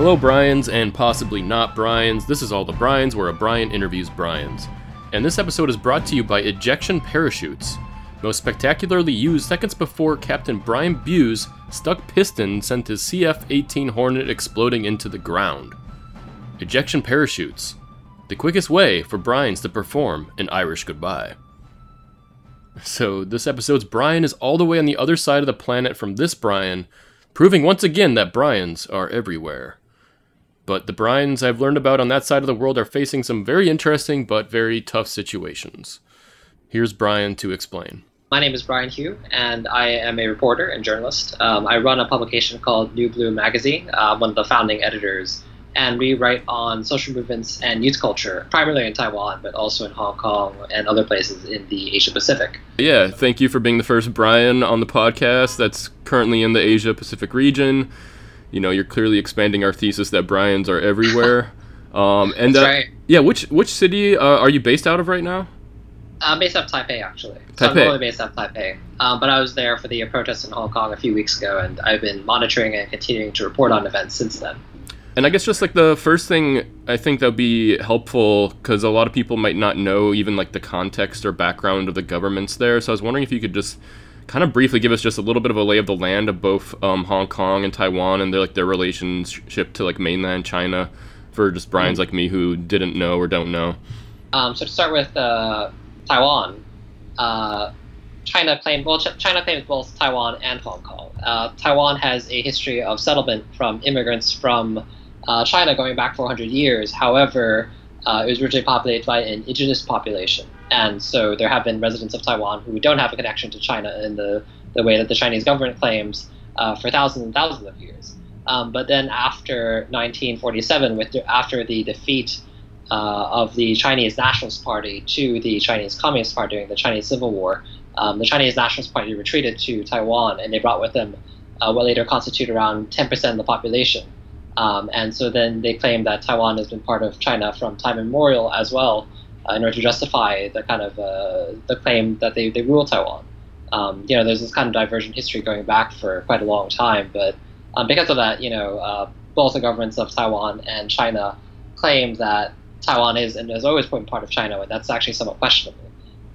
Hello, Brians, and possibly not Brians. This is All the Brians, where a Brian interviews Brians. And this episode is brought to you by Ejection Parachutes. Most spectacularly used seconds before Captain Brian Bews stuck piston sent his CF 18 Hornet exploding into the ground. Ejection Parachutes. The quickest way for Brians to perform an Irish goodbye. So, this episode's Brian is all the way on the other side of the planet from this Brian, proving once again that Brians are everywhere. But the Brians I've learned about on that side of the world are facing some very interesting but very tough situations. Here's Brian to explain. My name is Brian Hugh, and I am a reporter and journalist. Um, I run a publication called New Bloom Magazine, uh, one of the founding editors, and we write on social movements and youth culture, primarily in Taiwan, but also in Hong Kong and other places in the Asia Pacific. Yeah, thank you for being the first Brian on the podcast that's currently in the Asia Pacific region. You know, you're clearly expanding our thesis that Brians are everywhere. Um, and uh, right. yeah, which which city uh, are you based out of right now? I'm based out of Taipei, actually. So Taipei. I'm only based out of Taipei. Um, but I was there for the protests in Hong Kong a few weeks ago, and I've been monitoring and continuing to report on events since then. And I guess just like the first thing I think that would be helpful because a lot of people might not know even like the context or background of the governments there. So I was wondering if you could just kind of briefly give us just a little bit of a lay of the land of both um, Hong Kong and Taiwan and their like their relationship to like mainland China for just Brian's mm-hmm. like me who didn't know or don't know. Um, so to start with uh, Taiwan, uh, China claimed well China claims both Taiwan and Hong Kong. Uh, Taiwan has a history of settlement from immigrants from uh, China going back 400 years. However, uh, it was originally populated by an indigenous population. And so there have been residents of Taiwan who don't have a connection to China in the, the way that the Chinese government claims uh, for thousands and thousands of years. Um, but then after 1947, with the, after the defeat uh, of the Chinese Nationalist Party to the Chinese Communist Party during the Chinese Civil War, um, the Chinese Nationalist Party retreated to Taiwan, and they brought with them uh, what later constituted around 10% of the population. Um, and so then they claim that Taiwan has been part of China from time immemorial as well, in order to justify the kind of uh, the claim that they, they rule Taiwan. Um, you know, there's this kind of divergent history going back for quite a long time, but um, because of that, you know, uh, both the governments of Taiwan and China claim that Taiwan is and has always been part of China, and that's actually somewhat questionable.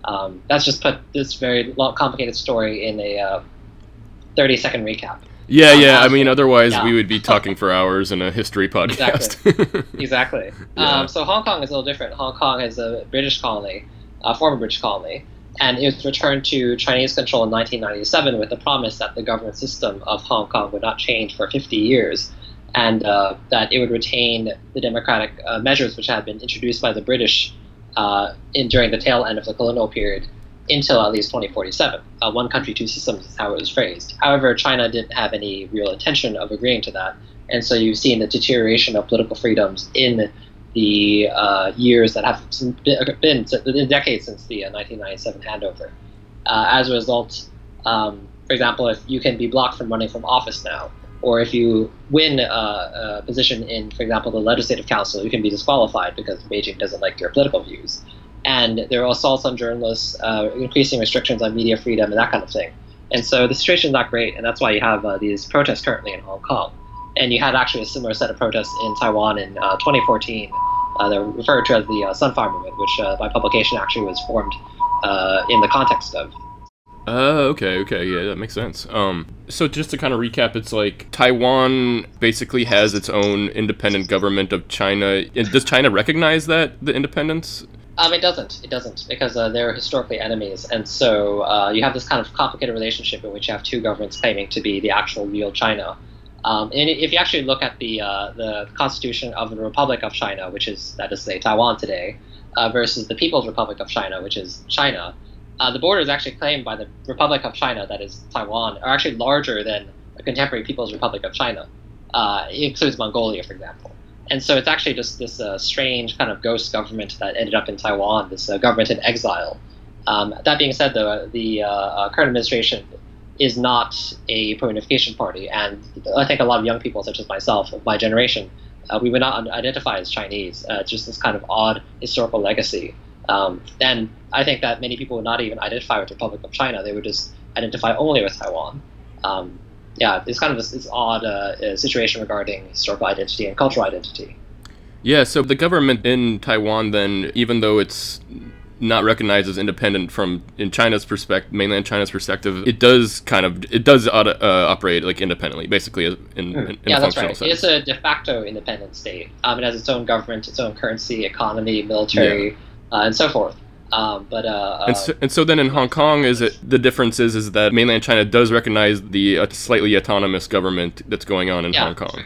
Um, that's just put this very long, complicated story in a uh, 30 second recap. Yeah, yeah. I mean, otherwise yeah. we would be talking for hours in a history podcast. Exactly. exactly. Yeah. Um, so Hong Kong is a little different. Hong Kong is a British colony, a former British colony, and it was returned to Chinese control in 1997 with the promise that the government system of Hong Kong would not change for 50 years, and uh, that it would retain the democratic uh, measures which had been introduced by the British uh, in during the tail end of the colonial period until at least 2047. Uh, one country, two systems is how it was phrased. However, China didn't have any real intention of agreeing to that. And so you've seen the deterioration of political freedoms in the uh, years that have been, the decades since the uh, 1997 handover. Uh, as a result, um, for example, if you can be blocked from running from office now, or if you win a, a, position in, for example, the legislative council, you can be disqualified because Beijing doesn't like your political views and there are assaults on journalists, uh, increasing restrictions on media freedom, and that kind of thing. And so the situation is not great, and that's why you have uh, these protests currently in Hong Kong. And you had actually a similar set of protests in Taiwan in uh, 2014. Uh, they're referred to as the uh, Sunflower Movement, which uh, by publication actually was formed in the context of. Oh, okay, okay, yeah, that makes sense. Um, so just to kind of recap, it's like Taiwan basically has its own independent government of China. Does China recognize that the independence? Um, it doesn't. It doesn't because uh, they're historically enemies, and so uh, you have this kind of complicated relationship in which you have two governments claiming to be the actual real China. Um, and if you actually look at the uh, the Constitution of the Republic of China, which is that is to say Taiwan today, uh, versus the People's Republic of China, which is China, uh, the borders actually claimed by the Republic of China, that is Taiwan, are actually larger than the contemporary People's Republic of China. Uh, it includes Mongolia, for example. And so it's actually just this uh, strange kind of ghost government that ended up in Taiwan, this uh, government in exile. Um, that being said, though, the uh, uh current administration is not a pro-unification party, and I think a lot of young people, such as myself, of my generation, uh, we would not identify as Chinese. Uh, just this kind of odd historical legacy. Um, and I think that many people would not even identify with the Republic of China; they would just identify only with Taiwan. Um, yeah, it's kind of this, this odd uh, situation regarding historical identity and cultural identity. Yeah, so the government in Taiwan, then, even though it's not recognized as independent from in China's perspective, mainland China's perspective, it does kind of it does uh, operate like independently, basically in, in, in yeah, a that's right. sense. It's a de facto independent state. Um, it has its own government, its own currency, economy, military, uh, and so forth. Um, but uh, And so, and so then in Hong Kong, is it the difference is is that mainland China does recognize the uh, slightly autonomous government that's going on in yeah, Hong Kong.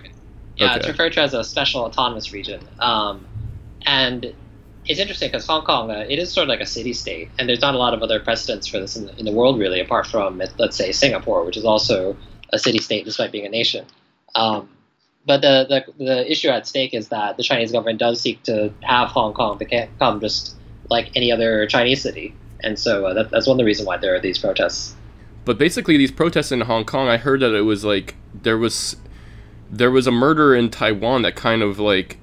Yeah, Okay. it's referred to as a special autonomous region. Um, and it's interesting because Hong Kong, uh, it is sort of like a city state, and there's not a lot of other precedents for this in the, in the world, really, apart from, let's say, Singapore, which is also a city state despite being a nation. Um, but the, the, the issue at stake is that the Chinese government does seek to have Hong Kong become just like any other Chinese city. And so uh, that, that's one of the reasons why there are these protests. But basically, these protests in Hong Kong, I heard that it was like there was there was a murder in Taiwan that kind of like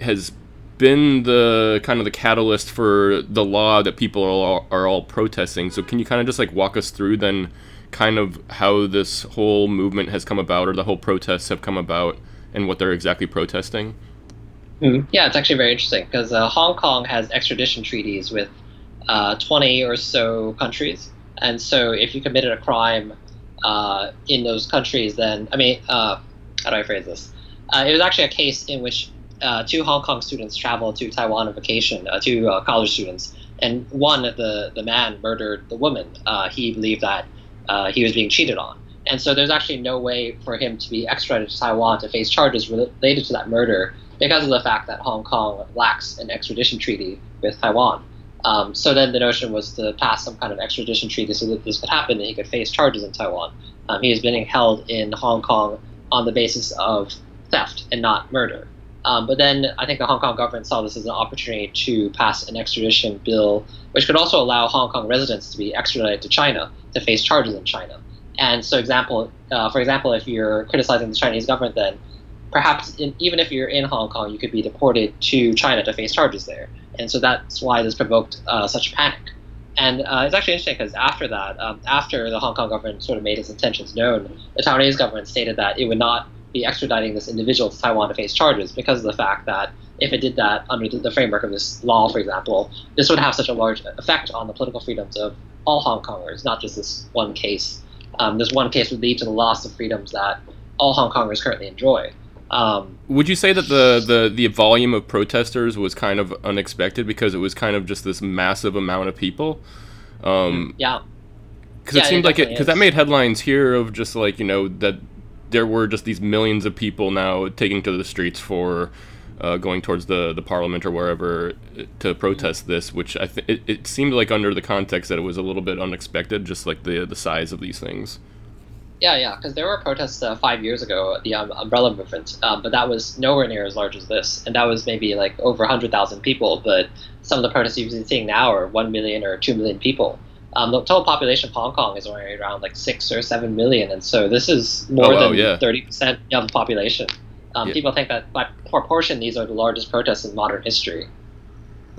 has been the kind of the catalyst for the law that people are all, are all protesting. So can you kind of just like walk us through then kind of how this whole movement has come about or the whole protests have come about and what they're exactly protesting? Yeah, it's actually very interesting because uh, Hong Kong has extradition treaties with uh, 20 or so countries. And so if you committed a crime uh, in those countries, then, I mean, uh, how do I phrase this? Uh, it was actually a case in which uh, two Hong Kong students traveled to Taiwan on vacation, two college students, and one, of the, the man, murdered the woman. He believed that he was being cheated on. And so there's actually no way for him to be extradited to Taiwan to face charges related to that murder because of the fact that Hong Kong lacks an extradition treaty with Taiwan. Um, so then the notion was to pass some kind of extradition treaty so that this could happen and he could face charges in Taiwan. Um, he is being held in Hong Kong on the basis of theft and not murder. Um, but then I think the Hong Kong government saw this as an opportunity to pass an extradition bill, which could also allow Hong Kong residents to be extradited to China to face charges in China. And so, example, uh, for example, if you're criticizing the Chinese government, then perhaps in, even if you're in Hong Kong, you could be deported to China to face charges there. And so that's why this provoked uh, such panic. And uh, it's actually interesting because after that, um, after the Hong Kong government sort of made its intentions known, the Taiwanese government stated that it would not be extraditing this individual to Taiwan to face charges because of the fact that if it did that under the framework of this law, for example, this would have such a large effect on the political freedoms of all Hong Kongers, not just this one case. Um, this one case would lead to the loss of freedoms that all Hong Kongers currently enjoy. Um, Would you say that the, the, the volume of protesters was kind of unexpected because it was kind of just this massive amount of people? Um, yeah, because Yeah, it it seemed like it because that made headlines here of just like you know that there were just these millions of people now taking to the streets for uh, going towards the the parliament or wherever uh, to protest this which i think it, it seemed like under the context that it was a little bit unexpected just like the the size of these things yeah, yeah. Because there were protests uh, five years ago, the um, umbrella movement, um, but that was nowhere near as large as this, and that was maybe like over hundred thousand people. But some of the protests you've been seeing now are one million or two million people. Um, the total population of Hong Kong is only around like six or seven million, and so this is more Oh, wow, than yeah. thirty percent of the population. Um, Yeah. People think that by proportion, these are the largest protests in modern history.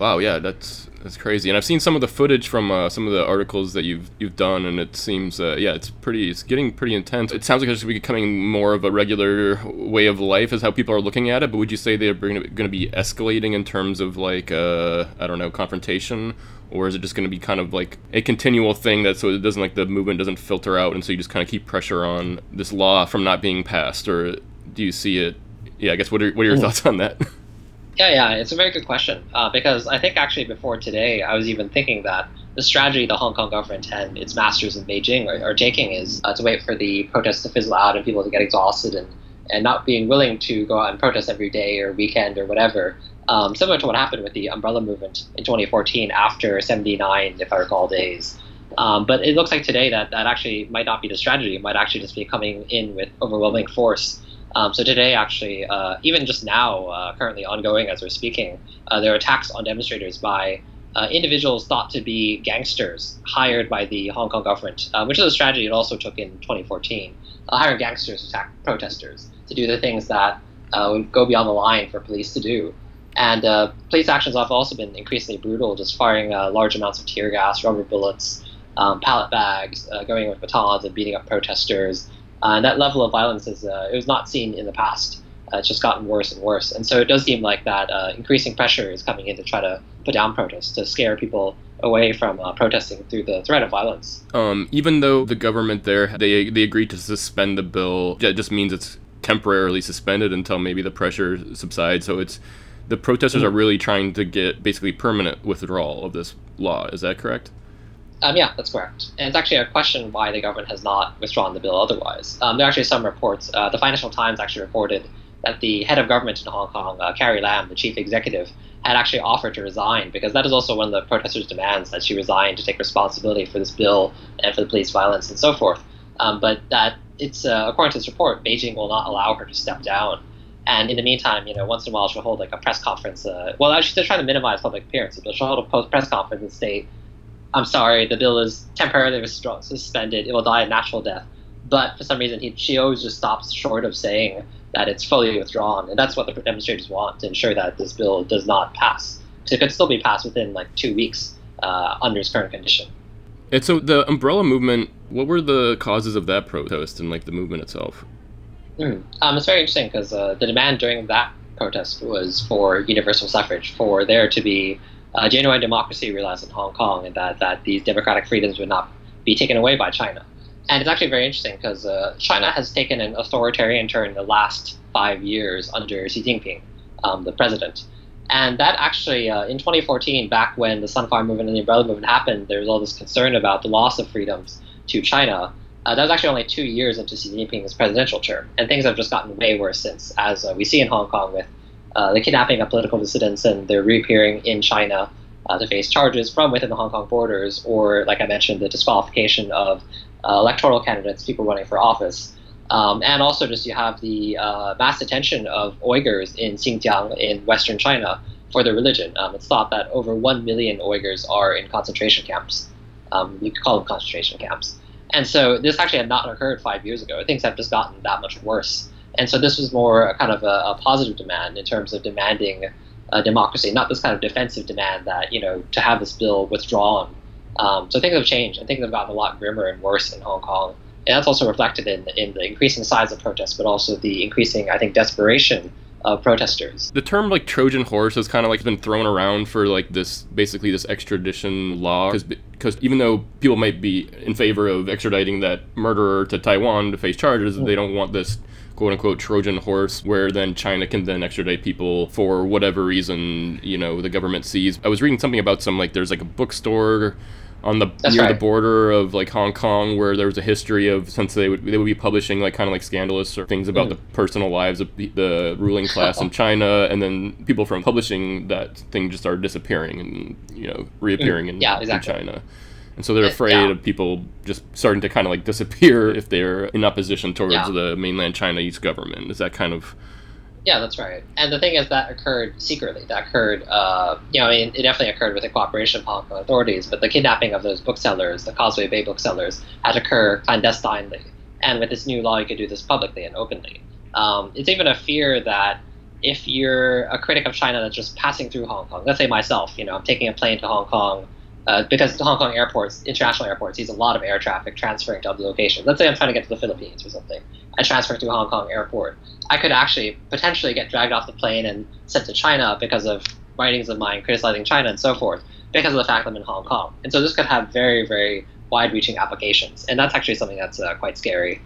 Wow yeah that's that's crazy. And i've seen some of the footage from uh, some of the articles that you've you've done and it seems uh, yeah it's pretty it's getting pretty intense. It sounds like it's becoming more of a regular way of life is how people are looking at it but would you say they're going to be escalating in terms of like uh, i don't know confrontation? Or is it just going to be kind of like a continual thing that so it doesn't like the movement doesn't filter out and so you just kind of keep pressure on this law from not being passed? Or do you see it? Yeah i guess what are, what are your thoughts on that Yeah, yeah, it's a very good question uh, because I think actually before today, I was even thinking that the strategy the Hong Kong government and its masters in Beijing are, are taking is uh, to wait for the protests to fizzle out and people to get exhausted and, and not being willing to go out and protest every day or weekend or whatever. Um, similar to what happened with the umbrella movement in 2014 after 79, if I recall, days. Um, but it looks like today that that actually might not be the strategy. It might actually just be coming in with overwhelming force. Um, so today, actually, uh, even just now, uh, currently ongoing as we're speaking, uh, there are attacks on demonstrators by uh, individuals thought to be gangsters hired by the Hong Kong government, uh, which is a strategy it also took in 2014, uh, hiring gangsters to attack protesters to do the things that would go beyond the line for police to do. And police actions have also been increasingly brutal, just firing large amounts of tear gas, rubber bullets, um, pallet bags, going with batons and beating up protesters. Uh, and that level of violence is uh, it was not seen in the past. Uh, it's just gotten worse and worse. And so it does seem like that uh, increasing pressure is coming in to try to put down protests, to scare people away from uh, protesting through the threat of violence. Um, even though the government there they they agreed to suspend the bill, it just means it's temporarily suspended until maybe the pressure subsides. So it's the protesters mm-hmm. are really trying to get basically permanent withdrawal of this law. Is that correct? Um, yeah, that's correct. And it's actually a question why the government has not withdrawn the bill otherwise. Um, there are actually some reports. Uh, the Financial Times actually reported that the head of government in Hong Kong, uh, Carrie Lam, the chief executive, had actually offered to resign because that is also one of the protesters' demands that she resign to take responsibility for this bill and for the police violence and so forth. Um, but that it's uh, according to this report, Beijing will not allow her to step down. And in the meantime, you know, once in a while she'll hold like a press conference. Uh, well, actually, they're trying to minimize public appearances, but she'll hold a post press conference and state I'm sorry, the bill is temporarily suspended. It will die a natural death. But for some reason, he, she always just stops short of saying that it's fully withdrawn. And that's what the demonstrators want to ensure that this bill does not pass. So it could still be passed within like two weeks uh, under its current condition. And so the umbrella movement, what were the causes of that protest and like the movement itself? Mm. Um, it's very interesting because uh, the demand during that protest was for universal suffrage, for there to be uh, genuine democracy realized in Hong Kong, and that, that these democratic freedoms would not be taken away by China. And it's actually very interesting because uh, China has taken an authoritarian turn in the last five years under Xi Jinping, um, the president. And that actually, uh, in 2014, back when the Sunflower Movement and the Umbrella Movement happened, there was all this concern about the loss of freedoms to China. Uh, that was actually only two years into Xi Jinping's presidential term, and things have just gotten way worse since, as uh, we see in Hong Kong with uh, the kidnapping of political dissidents and their reappearing in China uh, to face charges from within the Hong Kong borders, or, like I mentioned, the disqualification of uh, electoral candidates, people running for office. Um, and also, just you have the uh, mass detention of Uyghurs in Xinjiang in Western China for their religion. Um, it's thought that over 1 million Uyghurs are in concentration camps. Um, you could call them concentration camps. And so this actually had not occurred five years ago. Things have just gotten that much worse. And so this was more a kind of a, a positive demand in terms of demanding uh, democracy, not this kind of defensive demand that, you know, to have this bill withdrawn. Um, so things have changed and things have gotten a lot grimmer and worse in Hong Kong. And that's also reflected in, in the increasing size of protests, but also the increasing, I think, desperation of protesters. The term like Trojan horse has kind of like been thrown around for like this basically this extradition law because even though people might be in favor of extraditing that murderer to Taiwan to face charges, mm. they don't want this quote unquote Trojan horse, where then China can then extradite people for whatever reason, you know, the government sees. I was reading something about some like there's like a bookstore on the That's near right. the border of like Hong Kong where there was a history of since they would they would be publishing like kind of like scandalous or things about mm. the personal lives of the, the ruling class in China and then people from publishing that thing just started disappearing and you know reappearing mm. in, yeah, exactly. in China and so they're afraid yeah. of people just starting to kind of like disappear if they're in opposition towards yeah. the mainland Chinese government. Is that kind of? Yeah, that's right. And the thing is that occurred secretly. That occurred, uh, you know, I mean, it definitely occurred with the cooperation of Hong Kong authorities. But the kidnapping of those booksellers, the Causeway Bay booksellers, had to occur clandestinely. And with this new law, you could do this publicly and openly. Um, it's even a fear that if you're a critic of China that's just passing through Hong Kong, let's say myself, you know, I'm taking a plane to Hong Kong uh, because Hong Kong airports, international airports, sees a lot of air traffic transferring to other locations. Let's say I'm trying to get to the Philippines or something. I transfer to Hong Kong airport. I could actually potentially get dragged off the plane and sent to China because of writings of mine criticizing China and so forth, because of the fact that I'm in Hong Kong. And so this could have very, very wide-reaching applications, and that's actually something that's uh, quite scary.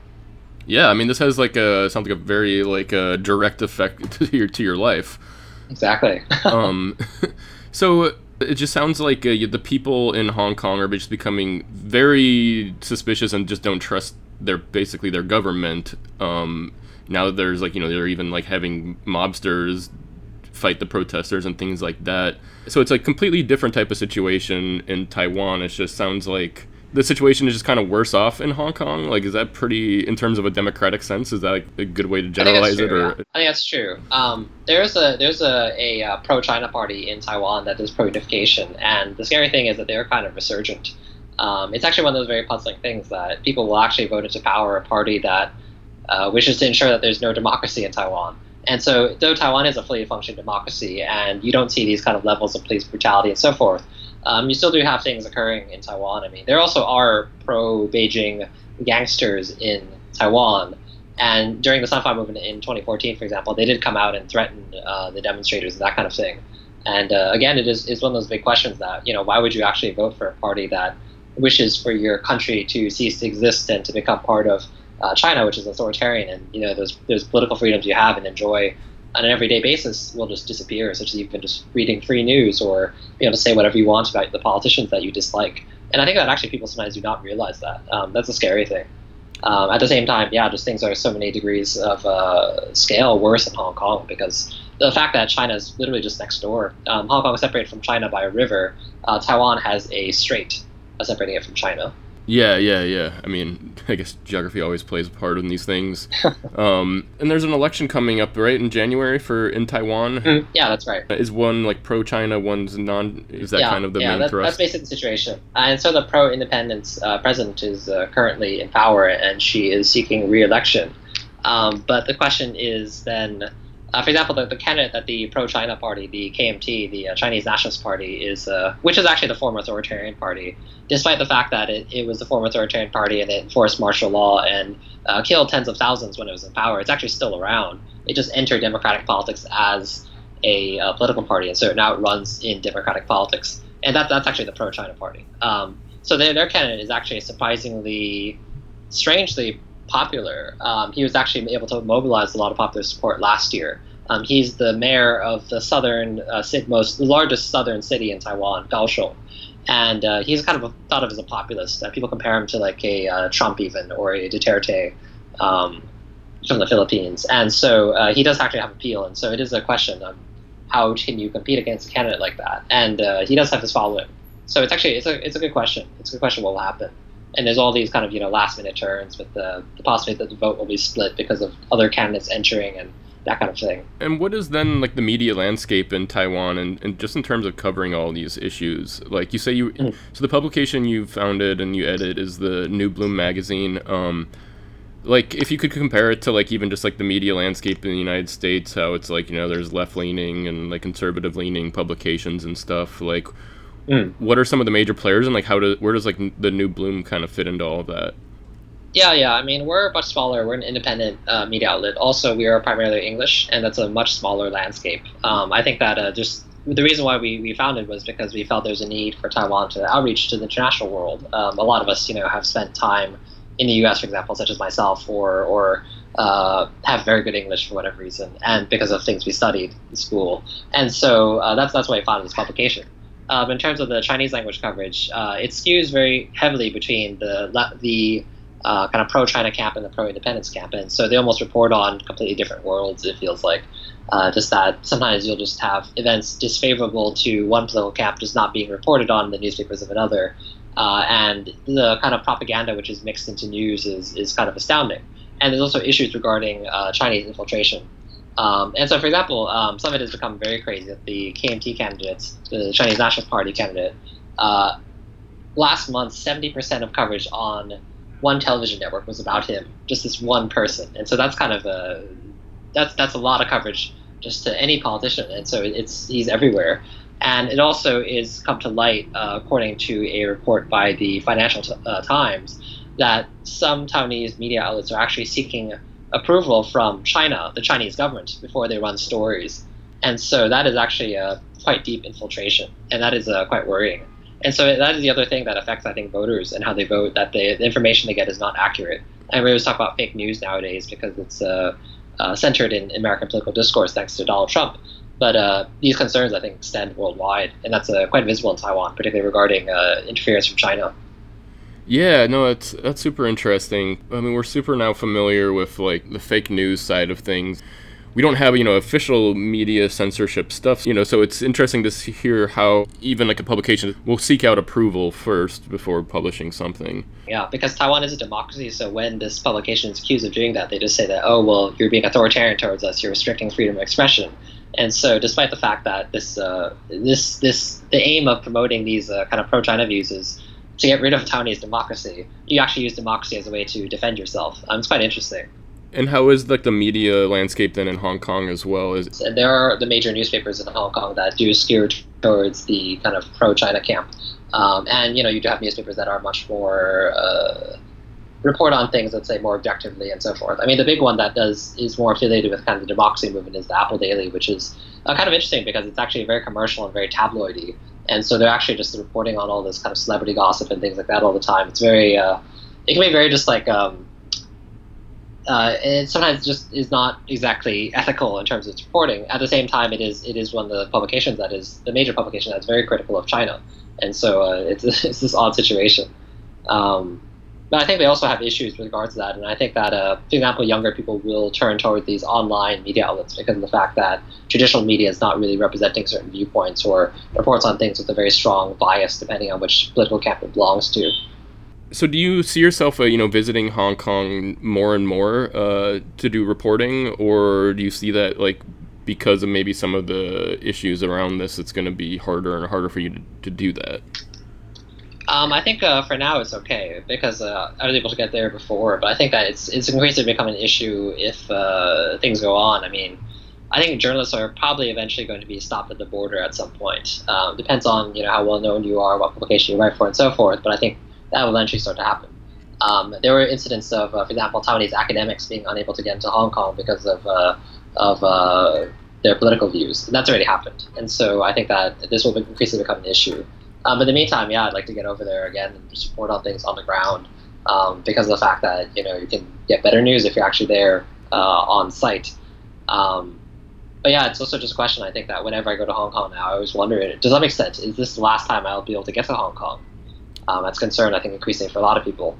Yeah, I mean, this has like a something a very like a direct effect to your to your life. Exactly. um, so it just sounds like uh, the people in Hong Kong are just becoming very suspicious and just don't trust their basically their government. Um, now there's like you know they're even like having mobsters fight the protesters and things like that. So it's a completely different type of situation in Taiwan. It just sounds like the situation is just kind of worse off in Hong Kong? Like, is that pretty, in terms of a democratic sense, is that like a good way to generalize true, it? Or yeah. I think that's true. Um, there's a there's a, a, a uh, pro-China party in Taiwan that is pro-unification, and the scary thing is that they're kind of resurgent. Um, it's actually one of those very puzzling things that people will actually vote into power a party that uh, wishes to ensure that there's no democracy in Taiwan. And so, though Taiwan is a fully functioning democracy, and you don't see these kind of levels of police brutality and so forth, um, you still do have things occurring in Taiwan. I mean, there also are pro Beijing gangsters in Taiwan. And during the Sunflower Movement in 2014, for example, they did come out and threaten uh, the demonstrators and that kind of thing. And uh, again, it is, is one of those big questions that, you know, why would you actually vote for a party that wishes for your country to cease to exist and to become part of uh, China, which is authoritarian, and you know those those political freedoms you have and enjoy on an everyday basis will just disappear, such as even just reading free news or being able to say whatever you want about the politicians that you dislike. And I think that actually people sometimes do not realize that. Um, that's a scary thing. Um, at the same time, yeah, just things are so many degrees of uh, scale worse in Hong Kong because the fact that China is literally just next door. Um, Hong Kong is separated from China by a river. Uh, Taiwan has a strait separating it from China. Yeah, yeah, yeah. I mean, I guess geography always plays a part in these things. um, and there's an election coming up, right, in January for in Taiwan. Mm, yeah, that's right. Is one like pro-China, one's non? Is that yeah, kind of the yeah, main that, thrust? that's basically the situation. Uh, and so the pro-independence uh, president is uh, currently in power, and she is seeking re-election. Um, but the question is then uh, for example, the, the candidate that the pro-China party, the KMT, the uh, Chinese Nationalist Party, is, uh, which is actually the former authoritarian party, despite the fact that it, it was the former authoritarian party and it enforced martial law and uh, killed tens of thousands when it was in power, it's actually still around. It just entered democratic politics as a uh, political party, and so now it runs in democratic politics, and that, that's actually the pro-China party. Um, so their, their candidate is actually surprisingly, strangely popular. Um, he was actually able to mobilize a lot of popular support last year. Um, he's the mayor of the southern, uh, most largest southern city in Taiwan, Kaohsiung, and uh, he's kind of thought of as a populist. Uh, people compare him to like a uh, Trump even or a Duterte um, from the Philippines, and so uh, he does actually have appeal. And so it is a question of how can you compete against a candidate like that? And uh, he does have his following. So it's actually it's a it's a good question. It's a good question what will happen and there's all these kind of you know last minute turns with the, the possibility that the vote will be split because of other candidates entering and that kind of thing. And what is then like the media landscape in Taiwan and, and just in terms of covering all these issues? Like you say you mm. so the publication you founded and you edit is the New Bloom magazine. Um, like if you could compare it to like even just like the media landscape in the United States, how it's like, you know, there's left leaning and like conservative leaning publications and stuff, like Mm. What are some of the major players, and like how do where does like the new Bloom kind of fit into all of that? Yeah, yeah. I mean, we're a much smaller. We're an independent uh, media outlet. Also, we are primarily English, and that's a much smaller landscape. Um, I think that uh, just the reason why we, we founded was because we felt there's a need for Taiwan to outreach to the international world. Um, a lot of us, you know, have spent time in the U.S., for example, such as myself, or or uh, have very good English for whatever reason, and because of things we studied in school. And so uh, that's that's why I founded this publication um, in terms of the Chinese language coverage, uh, it skews very heavily between the the uh, kind of pro-China camp and the pro-independence camp, and so they almost report on completely different worlds. It feels like uh, just that sometimes you'll just have events disfavorable to one political camp just not being reported on in the newspapers of another, uh, and the kind of propaganda which is mixed into news is is kind of astounding. And there's also issues regarding uh, Chinese infiltration. Um, and so, for example, um, some of it has become very crazy. The KMT candidates, the Chinese National Party candidate, uh, last month, 70% of coverage on one television network was about him, just this one person. And so that's kind of a that's that's a lot of coverage just to any politician. And so it's he's everywhere. And it also is come to light, uh, according to a report by the Financial uh, Times, that some Taiwanese media outlets are actually seeking approval from China, the Chinese government, before they run stories. And so that is actually a quite deep infiltration, and that is uh, quite worrying. And so that is the other thing that affects, I think, voters and how they vote. That the information they get is not accurate. And we always talk about fake news nowadays because it's uh, uh, centered in American political discourse thanks to Donald Trump. But uh, these concerns, I think, extend worldwide, and that's uh, quite visible in Taiwan, particularly regarding uh, interference from China. Yeah, no, that's that's super interesting. I mean, we're super now familiar with like the fake news side of things. We don't have, you know, official media censorship stuff, you know, so it's interesting to hear how even like a publication will seek out approval first before publishing something. Yeah, because Taiwan is a democracy, so when this publication is accused of doing that, they just say that, oh, well, you're being authoritarian towards us, you're restricting freedom of expression. And so, despite the fact that this, uh, this, this, the aim of promoting these uh, kind of pro-China views is to get rid of Taiwanese democracy, you actually use democracy as a way to defend yourself. Um, it's quite interesting. And how is like the media landscape then in Hong Kong as well? Is and there are the major newspapers in Hong Kong that do skew towards the kind of pro-China camp, um, and you know you do have newspapers that are much more uh, report on things, let's say, more objectively and so forth. I mean, the big one that does is more affiliated with kind of the democracy movement is the Apple Daily, which is uh, kind of interesting because it's actually very commercial and very tabloidy, and so they're actually just reporting on all this kind of celebrity gossip and things like that all the time. It's very, uh, it can be very just like. Um, uh, it sometimes just is not exactly ethical in terms of its reporting. At the same time, it is it is one of the publications that is the major publication that's very critical of China, and so uh, it's it's this odd situation. Um, but I think they also have issues with regards to that, and I think that, uh, for example, younger people will turn toward these online media outlets because of the fact that traditional media is not really representing certain viewpoints or reports on things with a very strong bias, depending on which political camp it belongs to. So, do you see yourself, uh, you know, visiting Hong Kong more and more uh, to do reporting, or do you see that like because of maybe some of the issues around this, it's going to be harder and harder for you to, to do that? Um, I think uh, for now it's okay because uh, I was able to get there before, but I think that it's it's increasingly become an issue if uh, things go on. I mean, I think journalists are probably eventually going to be stopped at the border at some point. Um, depends on you know how well known you are, what publication you write for, and so forth. But I think that will eventually start to happen. Um, there were incidents of, uh, for example, Taiwanese academics being unable to get into Hong Kong because of uh, of uh, their political views. And that's already happened, and so I think that this will increasingly become an issue. Um, but in the meantime, yeah, I'd like to get over there again and just report on things on the ground um, because of the fact that you know you can get better news if you're actually there uh, on site. Um, but yeah, it's also just a question. I think that whenever I go to Hong Kong now, I always wonder Does that make sense? is this the last time I'll be able to get to Hong Kong? Um, that's concern, I think, increasing for a lot of people.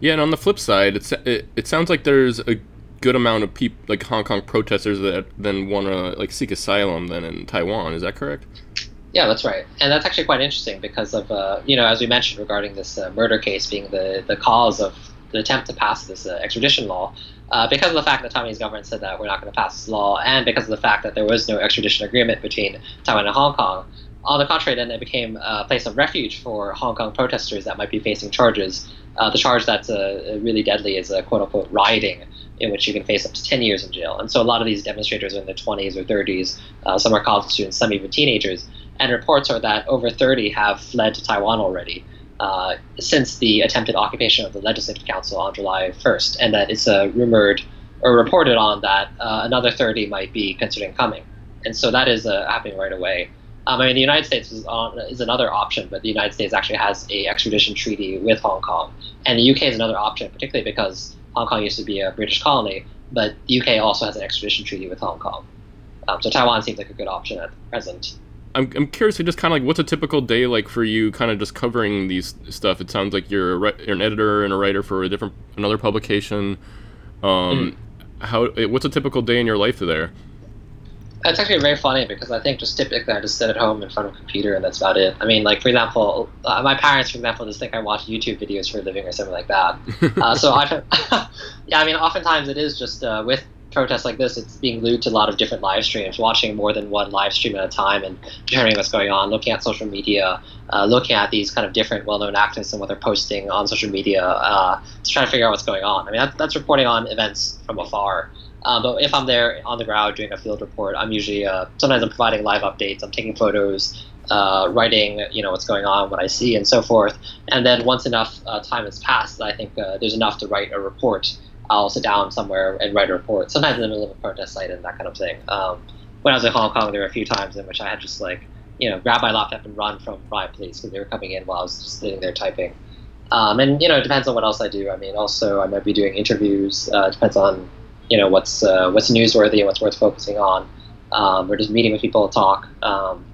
Yeah, and on the flip side, it's it, it sounds like there's a good amount of people, like Hong Kong protesters, that then want to like seek asylum then in Taiwan. Is that correct? Yeah, that's right, and that's actually quite interesting because of uh, you know as we mentioned regarding this uh, murder case being the the cause of the attempt to pass this uh, extradition law. Uh, because of the fact that the Taiwanese government said that we're not going to pass this law, and because of the fact that there was no extradition agreement between Taiwan and Hong Kong, on the contrary, then it became a place of refuge for Hong Kong protesters that might be facing charges. Uh, the charge that's uh, really deadly is a quote unquote rioting, in which you can face up to 10 years in jail. And so a lot of these demonstrators are in their 20s or 30s, uh, some are college students, some even teenagers. And reports are that over 30 have fled to Taiwan already. Uh, since the attempted occupation of the Legislative Council on July 1st, and that it's uh, rumored or reported on that uh, another 30 might be considering coming. And so that is happening right away. Um, I mean, the United States is, on, is another option, but the United States actually has a extradition treaty with Hong Kong, and the UK is another option, particularly because Hong Kong used to be a British colony, but the UK also has an extradition treaty with Hong Kong. Um, so Taiwan seems like a good option at present. I'm, I'm curious, just kind of like, what's a typical day like for you, kind of just covering these stuff? It sounds like you're, a, you're an editor and a writer for a different another publication. Um, mm. How what's a typical day in your life there? It's actually very funny because I think just typically I just sit at home in front of a computer and that's about it. I mean, like for example, uh, my parents, for example, just think I watch YouTube videos for a living or something like that. uh, so often, yeah, I mean, oftentimes it is just uh, with protests like this, it's being glued to a lot of different live streams, watching more than one live stream at a time and determining what's going on, looking at social media, uh, looking at these kind of different well-known activists and what they're posting on social media uh, to try to figure out what's going on. I mean, that, that's reporting on events from afar. Um, but if I'm there on the ground doing a field report, I'm usually uh, sometimes I'm providing live updates. I'm taking photos, uh, writing, you know, what's going on, what I see, and so forth. And then once enough uh, time has passed, I think uh, there's enough to write a report. I'll sit down somewhere and write a report. Sometimes in the middle of a protest site and that kind of thing. Um, when I was in Hong Kong, there were a few times in which I had just like, you know, grab my laptop and run from riot police because they were coming in while I was just sitting there typing. Um, and you know, it depends on what else I do. I mean, also I might be doing interviews. Uh, it depends on you know what's uh, what's newsworthy and what's worth focusing on, um, or just meeting with people to talk. Um,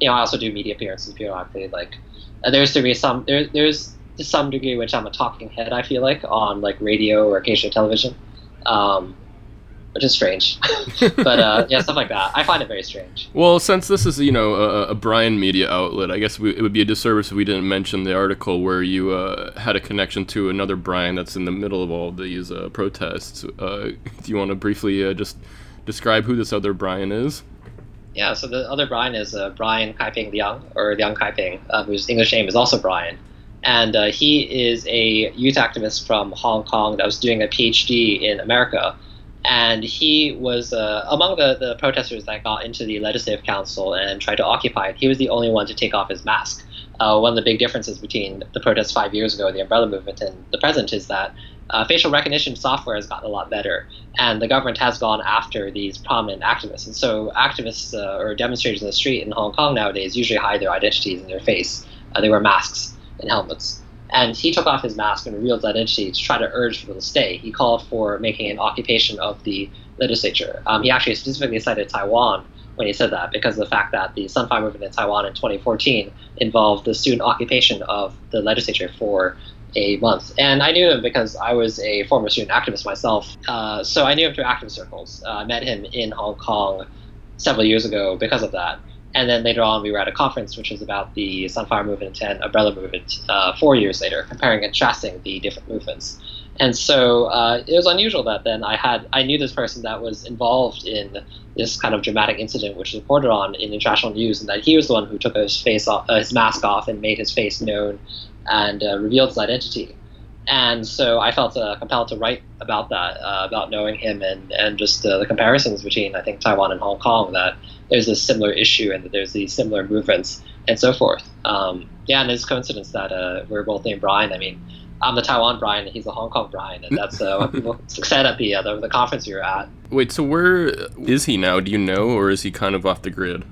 you know, I also do media appearances periodically. Like, uh, there's to be some there, there's to some degree which I'm a talking head. I feel like on like radio or occasionally television. Um, which is strange. but uh, yeah, stuff like that. I find it very strange. Well, since this is you know a, a Brian media outlet, I guess we, it would be a disservice if we didn't mention the article where you uh, had a connection to another Brian that's in the middle of all these uh, protests. Uh, do you want to briefly uh, just describe who this other Brian is? Yeah, so the other Brian is uh, Brian Kaiping Leung, or Leung Kaiping, whose English name is also Brian and uh, he is a youth activist from Hong Kong that was doing a PhD in America and he was uh, among the, the protesters that got into the legislative council and tried to occupy it. He was the only one to take off his mask uh, one of the big differences between the protests five years ago, the umbrella movement, and the present is that uh, facial recognition software has gotten a lot better, and the government has gone after these prominent activists. And so, activists uh, or demonstrators in the street in Hong Kong nowadays usually hide their identities in their face. Uh, they wear masks and helmets. And he took off his mask and revealed his identity to try to urge people to stay. He called for making an occupation of the legislature. Um, he actually specifically cited Taiwan when he said that because of the fact that the Sunflower Movement in Taiwan in 2014 involved the student occupation of the legislature for a month. And I knew him because I was a former student activist myself. Uh, so I knew him through activist circles. Uh, I met him in Hong Kong several years ago because of that. And then later on, we were at a conference which was about the Sunflower Movement and Umbrella Movement uh, four years later, comparing and contrasting the different movements. And so uh, it was unusual that then I had I knew this person that was involved in this kind of dramatic incident, which was reported on in international news, and that he was the one who took his face off, uh, his mask off, and made his face known, and uh, revealed his identity. And so I felt uh, compelled to write about that, uh, about knowing him, and and just uh, the comparisons between I think Taiwan and Hong Kong. That there's a similar issue, and that there's these similar movements, and so forth. Um, yeah, and it's coincidence that we're both named Brian. I mean I'm the Taiwan Brian, and he's the Hong Kong Brian, and that's uh, what people said at the, uh, the the conference you were at. Wait, so where is he now? Do you know, or is he kind of off the grid?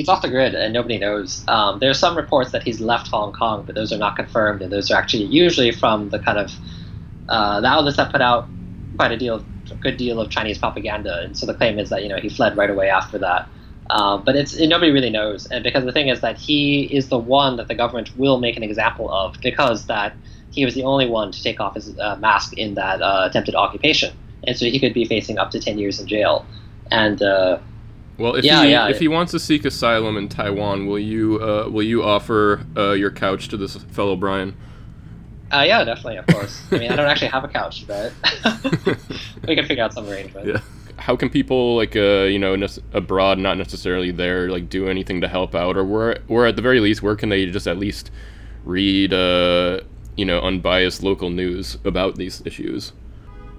He's off the grid, and nobody knows. Um, there are some reports that he's left Hong Kong, but those are not confirmed, and those are actually usually from the kind of uh, the outlets that put out quite a deal, a good deal of Chinese propaganda, and so the claim is that you know he fled right away after that. Um, but it's nobody really knows, and because the thing is that he is the one that the government will make an example of, because that he was the only one to take off his uh, mask in that uh, attempted occupation, and so he could be facing up to ten years in jail. And uh, well, if yeah, he yeah, if he wants to seek asylum in Taiwan, will you uh, will you offer uh, your couch to this fellow Brian? Uh, yeah, definitely, of course. I mean, I don't actually have a couch, but we can figure out some arrangement. Yeah. How can people like uh, you know abroad, not necessarily there, like do anything to help out, or where, or at the very least, where can they just at least read uh, you know unbiased local news about these issues.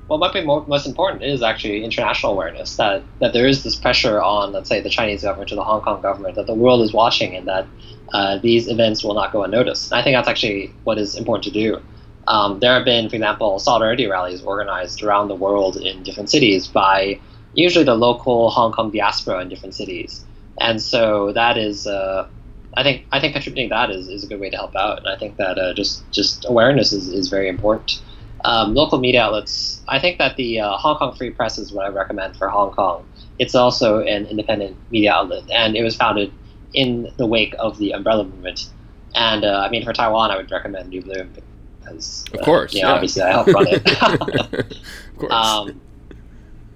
What might be most important is actually international awareness that that there is this pressure on, let's say, the Chinese government or the Hong Kong government that the world is watching and that uh, these events will not go unnoticed. And I think that's actually what is important to do. Um, there have been, for example, solidarity rallies organized around the world in different cities by usually the local Hong Kong diaspora in different cities. And so that is uh, I think I think contributing that is, is a good way to help out, and I think that uh, just just awareness is, is very important. Um, local media outlets. I think that the uh, Hong Kong Free Press is what I recommend for Hong Kong. It's also an independent media outlet, and it was founded in the wake of the Umbrella Movement. And uh, I mean, for Taiwan, I would recommend New Bloom because, of course, you know, yeah. obviously I helped run it. of course. Um,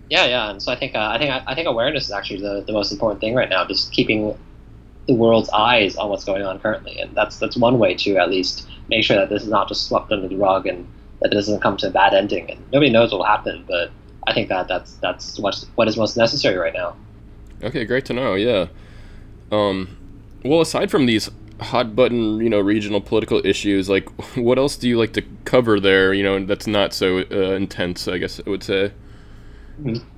yeah, yeah, and so I think uh, I think I think awareness is actually the, the most important thing right now. Just keeping the world's eyes on what's going on currently, and that's that's one way to at least make sure that this is not just swept under the rug and that it doesn't come to a bad ending. And nobody knows what will happen, but I think that that's that's what's what is most necessary right now. Okay, great to know. Yeah. Um, well, aside from these hot button, you know, regional political issues, like what else do you like to cover there? You know, that's not so uh, intense. I guess I would say.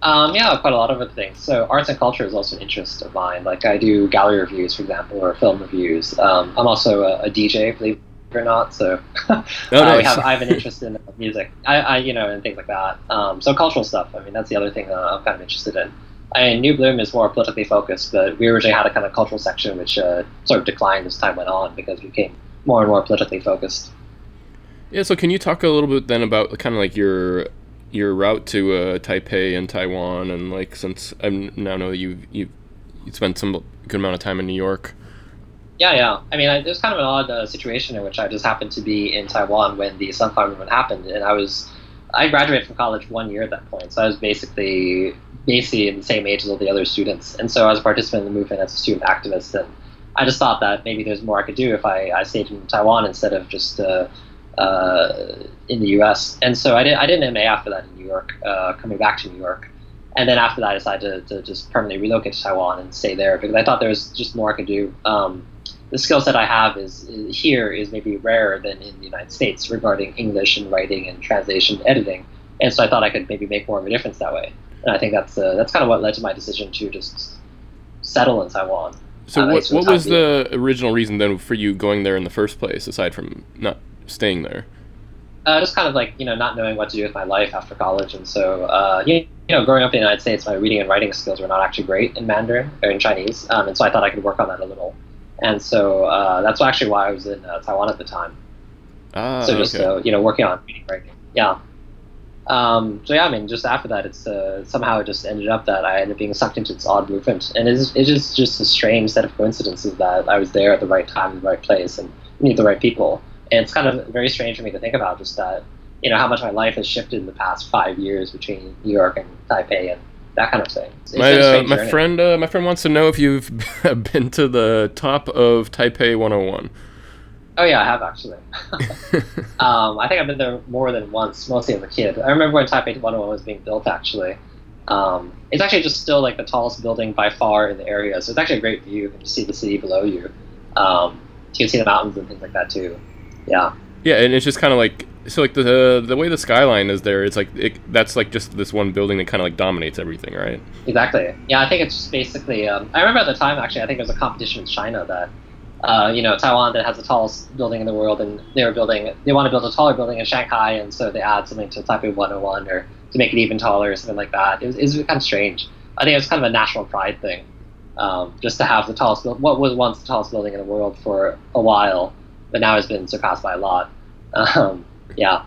Um, yeah, quite a lot of other things. So arts and culture is also an interest of mine. Like I do gallery reviews, for example, or film reviews. Um, I'm also a, a, DJ, believe or not. So oh, nice. have, I have an interest in music. I, I, you know, and things like that. Um, so cultural stuff. I mean, that's the other thing that I'm kind of interested in. I mean, New Bloom is more politically focused, but we originally had a kind of cultural section which uh, sort of declined as time went on because we became more and more politically focused. Yeah, so can you talk a little bit then about kind of like your your route to uh, Taipei and Taiwan, and like since I now know you you you spent some good amount of time in New York. Yeah, yeah. I mean, I, there's kind of an odd uh, situation in which I just happened to be in Taiwan when the Sunflower Movement happened, and I was I graduated from college one year at that point, so I was basically basically in the same age as all the other students, and so I was a participant in the movement as a student activist, and I just thought that maybe there's more I could do if I, I stayed in Taiwan instead of just uh, uh, in the U.S. And so I did I did an MA after that in New York, uh, coming back to New York, and then after that I decided to, to, just permanently relocate to Taiwan and stay there because I thought there was just more I could do. Um, the skill set I have is, is, here is maybe rarer than in the United States regarding English and writing and translation and editing, and so I thought I could maybe make more of a difference that way. And I think that's uh, that's kind of what led to my decision to just settle in Taiwan. So Uh, what what was the original reason then for you going there in the first place, aside from not staying there? uh, just kind of like you know not knowing what to do with my life after college, and so uh, you, you know growing up in the United States, my reading and writing skills were not actually great in Mandarin or in Chinese, um, and so I thought I could work on that a little, and so uh, that's actually why I was in uh, Taiwan at the time. Ah, so just okay. uh, you know working on reading and writing, yeah. Um, so yeah, I mean, just after that, it's uh, somehow it just ended up that I ended up being sucked into this odd movement, and it's it's just just a strange set of coincidences that I was there at the right time, in the right place, and meet the right people. And it's kind of very strange for me to think about just that, you know, how much my life has shifted in the past five years between New York and Taipei and that kind of thing. It's my uh, my journey. friend uh, my friend wants to know if you've been to the top of Taipei 101. Oh yeah, I have actually. Um, I think I've been there more than once, mostly as a kid. I remember when Taipei 101 was being built, actually. Um, it's actually just still like the tallest building by far in the area, so it's actually a great view. You can see the city below you. Um, you can see the mountains and things like that too. Yeah. yeah, and it's just kind of like so like the the way the skyline is there. It's like it, that's like just this one building that kind of like dominates everything, right? Exactly. Yeah, I think it's just basically. Um, I remember at the time, actually, I think there was a competition with China that, uh, you know, Taiwan that has the tallest building in the world, and they were building. They want to build a taller building in Shanghai, and so they add something to Taipei 101 or to make it even taller or something like that. It was, it was kind of strange. I think it was kind of a national pride thing, um, just to have the tallest, what was once the tallest building in the world for a while, but now has been surpassed by a lot. Um, yeah.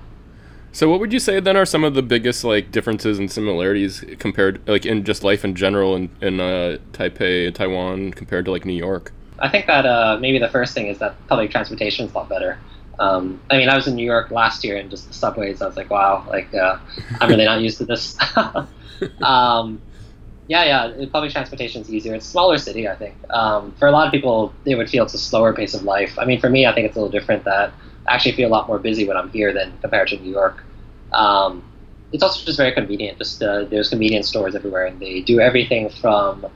So what would you say then are some of the biggest like differences and similarities compared like in just life in general in, in uh, Taipei, Taiwan compared to like New York? I think that uh, maybe the first thing is that public transportation is a lot better. Um, I mean, I was in New York last year, and just the subways, I was like, wow, like uh, I'm really not used to this. um, yeah, yeah, public transportation is easier. It's a smaller city, I think. Um, for a lot of people, they would feel it's a slower pace of life. I mean, for me, I think it's a little different. That I actually feel a lot more busy when I'm here than compared to New York. Um, it's also just very convenient. Just uh, there's convenience stores everywhere, and they do everything from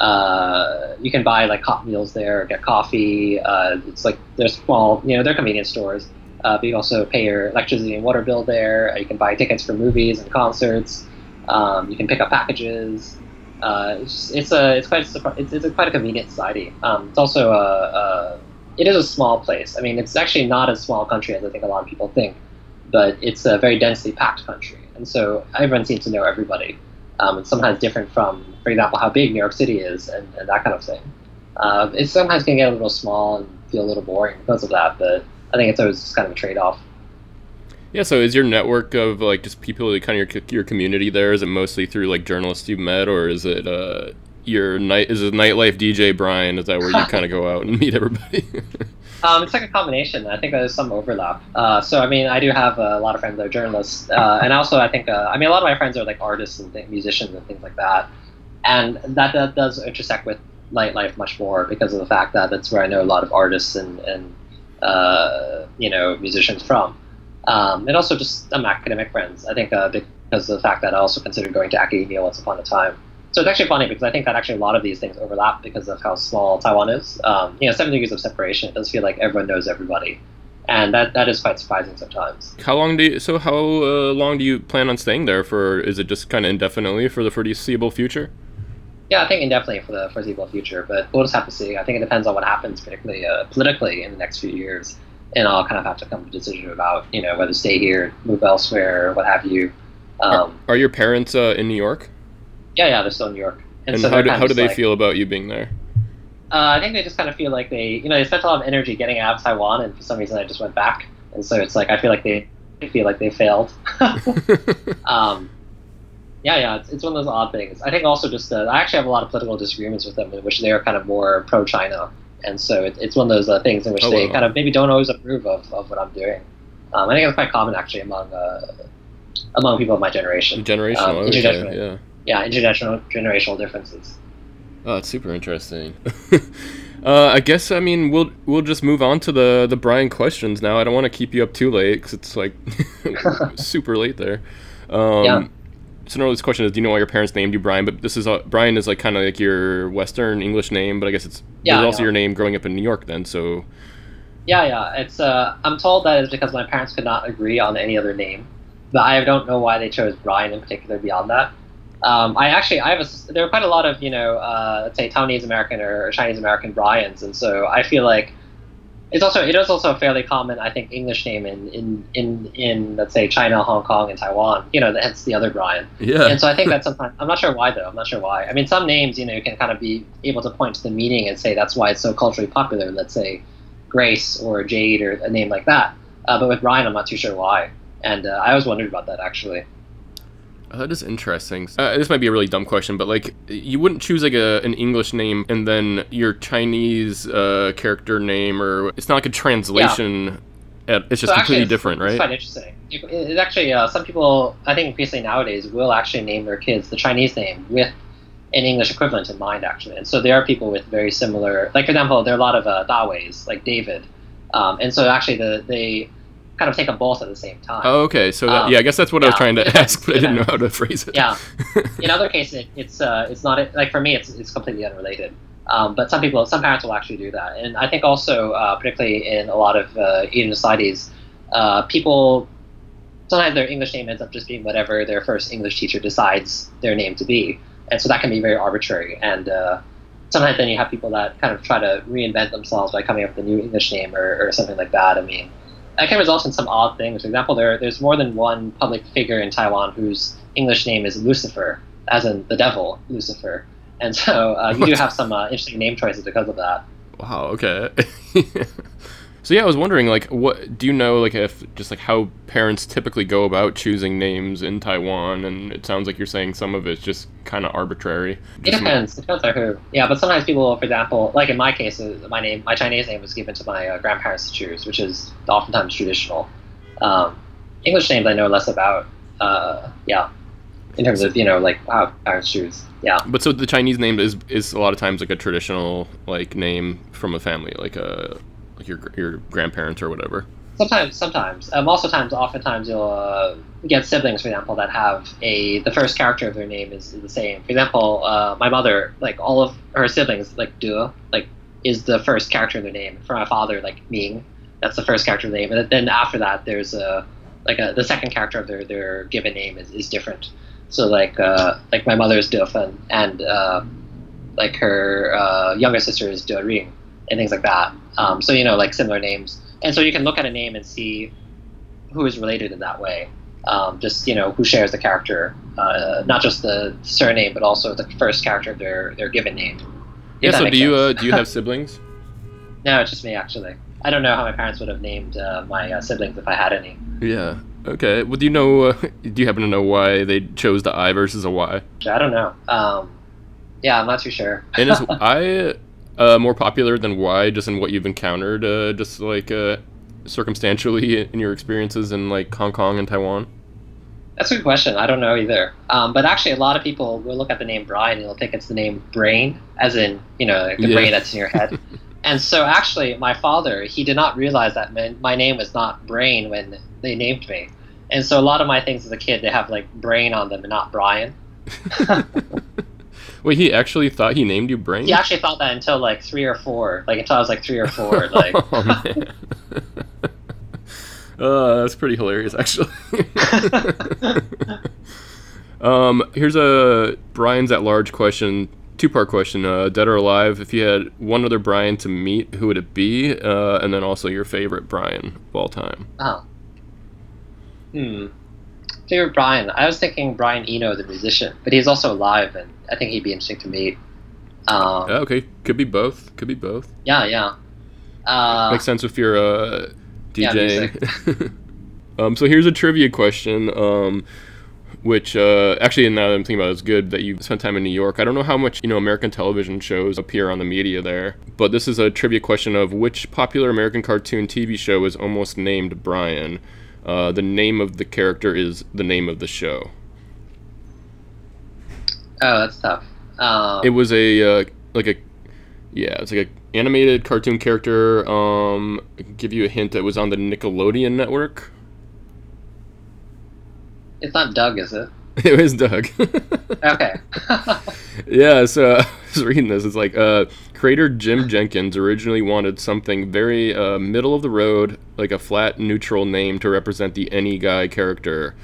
uh, you can buy like hot meals there, get coffee. Uh, it's like there's small, you know, they're convenience stores. Uh, but you also pay your electricity and water bill there. You can buy tickets for movies and concerts. Um, you can pick up packages. Uh, it's, just, it's a it's quite a, it's, it's a quite a convenient society. Um, it's also a, a it is a small place. I mean, it's actually not as small a country as I think a lot of people think, but it's a very densely packed country, and so everyone seems to know everybody. Um, it's sometimes different from, for example, how big New York City is and, and that kind of thing. Uh, it sometimes can get a little small and feel a little boring because of that, but I think it's always just kind of a trade-off. Yeah, so is your network of like just people kind of your your community there? Is it mostly through like journalists you've met, or is it uh, your night? Is a nightlife DJ Brian? Is that where you kind of go out and meet everybody? Um, it's like a combination. I think there's some overlap. Uh, so I mean, I do have a lot of friends that are journalists, uh, and also I think uh, I mean a lot of my friends are like artists and th- musicians and things like that, and that, that does intersect with nightlife much more because of the fact that that's where I know a lot of artists and and uh, you know musicians from. Um, and also just some academic friends. I think uh, because of the fact that I also considered going to academia once upon a time. So it's actually funny because I think that actually a lot of these things overlap because of how small Taiwan is. Um, you know, seven degrees of separation. It does feel like everyone knows everybody, and that that is quite surprising sometimes. how long do you? So how uh, long do you plan on staying there for? Is it just kind of indefinitely for the foreseeable future? Yeah, I think indefinitely for the foreseeable future, but we'll just have to see. I think it depends on what happens, particularly uh, politically, in the next few years, and I'll kind of have to come to a decision about you know whether to stay here, move elsewhere, or what have you. Um, Are your parents uh, in New York? Yeah, yeah, they're still in New York, And so how do, how do they like- feel about you being there? Uh, I think they just kind of feel like they, you know, they spent a lot of energy getting out of Taiwan, and for some reason I just went back, and so it's like I feel like they, they feel like they failed. um, yeah, yeah, it's, it's one of those odd things. I think also just uh, I actually have a lot of political disagreements with them, in which they are kind of more pro-China, and so it, it's one of those uh, things in which Oh, they wow. kind of maybe don't always approve of, of what I'm doing. Um, I think it's quite common actually among uh, among people of my generation. Generational. Um, okay, yeah. Yeah, intergenerational generational differences. Oh, it's super interesting. uh, I guess I mean we'll we'll just move on to the the Brian questions now. I don't want to keep you up too late because it's like super late there. Um, Yeah. So no, this question is: Do you know why your parents named you Brian? But this is uh, Brian is like kind of like your Western English name, but I guess it's Yeah, it's I also your name growing up in New York. Then, so Yeah, yeah. It's uh, I'm told that it's because my parents could not agree on any other name, but I don't know why they chose Brian in particular beyond that. Um, I actually I have a, there are quite a lot of you know uh, let's say Taiwanese American or Chinese American Brian's, and so I feel like it's also it is also a fairly common I think English name in in in, in let's say China, Hong Kong, and Taiwan. You know, hence the other Brian. Yeah. And so I think that sometimes I'm not sure why though. I'm not sure why. I mean, some names you know you can kind of be able to point to the meaning and say that's why it's so culturally popular. Let's say Grace or Jade or a name like that. Uh, but with Brian, I'm not too sure why. And uh, I always wondered about that actually. Uh, that is interesting. Uh, this might be a really dumb question, but like, you wouldn't choose like a an English name and then your Chinese uh, character name, or it's not like a translation. At, it's just So completely it's- different, It's right? quite interesting. It, it's actually uh, some people I think increasingly nowadays will actually name their kids the Chinese name with an English equivalent in mind actually. And so there are people with very similar, like for example, there are a lot of uh, Daweis like David, um, and so actually the they kind of take them both at the same time. Oh, okay. So that, Um, yeah, I guess that's what I was trying to ask, but I didn't know how to phrase it. Yeah. In other cases, it, it's uh, it's not like for me, it's it's completely unrelated. Um, but some people, some parents will actually do that, and I think also, uh, particularly in a lot of uh, Asian societies, uh, people sometimes their English name ends up just being whatever their first English teacher decides their name to be, and so that can be very arbitrary. And uh, sometimes then you have people that kind of try to reinvent themselves by coming up with a new English name or, or something like that. I mean, that can result in some odd things. For example, there there's more than one public figure in Taiwan whose English name is Lucifer, as in the devil, Lucifer. And so uh, you do have some uh, interesting name choices because of that. Wow. Okay. so yeah, I was wondering, like, what do you know, like, if just like how parents typically go about choosing names in Taiwan? And it sounds like you're saying some of it's just kind of arbitrary. It depends. It depends on who. Yeah, but sometimes people, for example, like in my case, uh, my name, my Chinese name was given to my uh, grandparents to choose, which is oftentimes traditional. Um, English names I know less about. Uh, yeah, in terms of you know like how parents choose. Yeah. But so the Chinese name is is a lot of times like a traditional like name from a family, like a like your your grandparents or whatever. Sometimes, sometimes. Um, also, times, oftentimes, you'll uh, get siblings, for example, that have a the first character of their name is, is the same. For example, uh, my mother, like all of her siblings, like Duo, like is the first character of their name. For my father, like Ming, that's the first character of the name. And then after that, there's a like a, the second character of their, their given name is, is different. So like uh, like my mother's Du Fen, and uh, like her uh, younger sister is Du Ring, and things like that. Um, so you know, like similar names and so you can look at a name and see who is related in that way. Um, just you know who shares the character, uh, not just the surname, but also the first character of their their given name. Yeah. So do you uh, do you have siblings? no, it's just me actually. I don't know how my parents would have named uh, my uh, siblings if I had any. Yeah. Okay. Well, do you know? Uh, do you happen to know why they chose the I versus a Y? I don't know. Um, yeah, I'm not too sure. And I uh, more popular than Y just in what you've encountered, uh, just like uh, circumstantially in your experiences in like Hong Kong and Taiwan? That's a good question. I don't know either. Um, but actually, a lot of people will look at the name Brian and they'll think it's the name Brain, as in you know like the Yeah. brain that's in your head. and so, actually, my father he did not realize that my, my name was not Brain when they named me. And so, a lot of my things as a kid they have like Brain on them and not Brian. Wait, he actually thought he named you Brain? He actually thought that until like three or four, like until I was like three or four. Like, oh, man. uh, that's pretty hilarious, actually. um, here's a Brian's at large question, two part question. Uh, dead or alive? If you had one other Brian to meet, who would it be? Uh, and then also your favorite Brian of all time. oh, hmm. Favorite Brian? I was thinking Brian Eno, the musician, but he's also alive, and I think he'd be interesting to meet. Um, Yeah, okay, could be both. Could be both. Yeah, yeah. Uh, Makes sense if you're uh, Yeah, DJing. um, so here's a trivia question. Um, which uh, actually, now that I'm thinking about it, it's good that you spent time in New York. I don't know how much you know American television shows appear on the media there, but this is a trivia question of which popular American cartoon TV show is almost named Brian. Uh, the name of the character is the name of the show. oh, that's tough. Um, It was a uh, like a yeah, it's like a animated cartoon character. Um, I can give you a hint. It was on the Nickelodeon network. it's not Doug, is it? It was Doug. Okay. yeah, so I was reading this. It's like uh, creator Jim Jenkins originally wanted something very uh, middle of the road, like a flat, neutral name to represent the any guy character,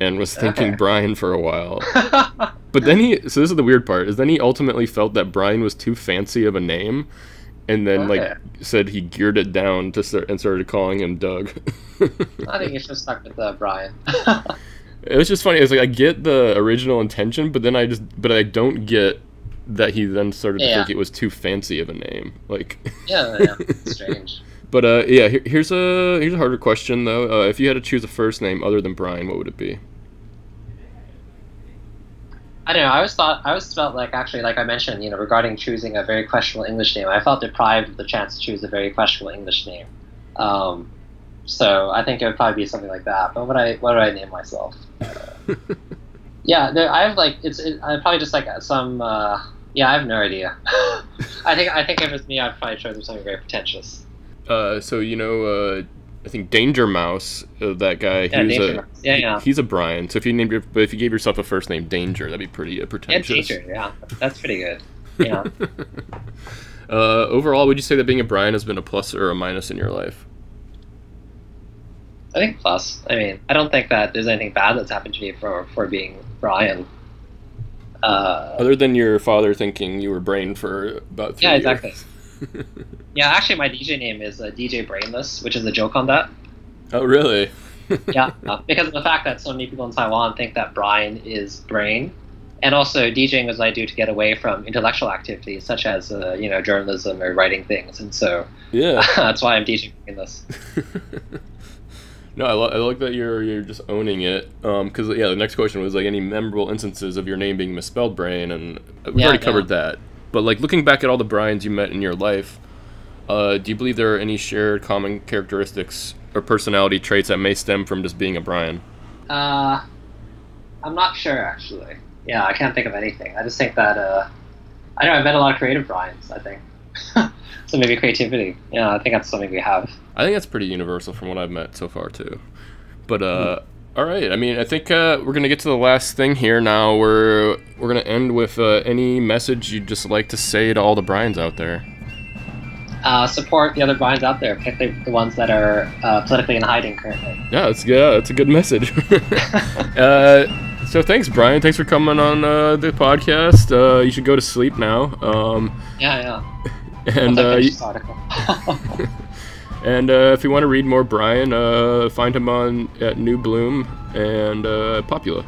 and was thinking Okay. Brian for a while. but then he so this is the weird part is then he ultimately felt that Brian was too fancy of a name, and then Okay. like said he geared it down to start and started calling him Doug. I think you should stuck with uh, Brian. It was just funny. It's like I get the original intention, but then I just but I don't get that he then started to Yeah. think it was too fancy of a name. Like, yeah, yeah, strange. but uh, yeah. Here, here's a here's a harder question though. Uh, if you had to choose a first name other than Brian, what would it be? I don't know. I always thought I always felt like actually, like I mentioned, you know, regarding choosing a very questionable English name, I felt deprived of the chance to choose a very questionable English name. Um, so I think it would probably be something like that. But what I what would I name myself? Yeah, there, I have like it's it, I probably just like some. Uh, yeah, I have no idea. I think I think if it was me, I'd probably choose something very pretentious. Uh, so you know, uh, I think Danger Mouse, uh, that guy, Yeah, he was Danger a Mouse. Yeah, he- yeah. he's a Brian. So if you named your, but if you gave yourself a first name Danger, that'd be pretty uh, Yeah, pretentious. teacher. Yeah, that's pretty good. Yeah. uh, overall, would you say that being a Brian has been a plus or a minus in your life? I think plus. I mean, I don't think that there's anything bad that's happened to me for for being Brian. Uh, Other than your father thinking you were Brain for about three Yeah, exactly. yeah, actually, my DJ name is uh, DJ Brainless, which is a joke on that. oh, really? Yeah, uh, because of the fact that so many people in Taiwan think that Brian is brain, and also DJing is what I do to get away from intellectual activities such as uh, you know journalism or writing things, and so yeah. that's why I'm DJ Brainless. No, I, lo- I like that you're you're just owning it. Um, because yeah, the next question was like any memorable instances of your name being misspelled Brain, and we've Yeah, already yeah. covered that. But like looking back at all the Brians you met in your life, uh, do you believe there are any shared common characteristics or personality traits that may stem from just being a Brian? Uh, I'm not sure actually. Yeah, I can't think of anything. I just think that uh, I know I met a lot of creative Brians. I think so. Maybe creativity. Yeah, I think that's something we have. I think that's pretty universal from what I've met so far too. But uh, Hmm. all right. I mean, I think uh, we're gonna get to the last thing here now. We're we're gonna end with uh, any message you'd just like to say to all the Brians out there. Uh, support the other Brians out there, particularly the ones that are uh, politically in hiding currently. Yeah, that's yeah, that's a good message. uh, so thanks, Brian. Thanks for coming on uh, the podcast. Uh, you should go to sleep now. Um, Yeah, yeah. And uh, you- and uh, if you want to read more Brian, uh, find him on at New Bloom and uh, Popula.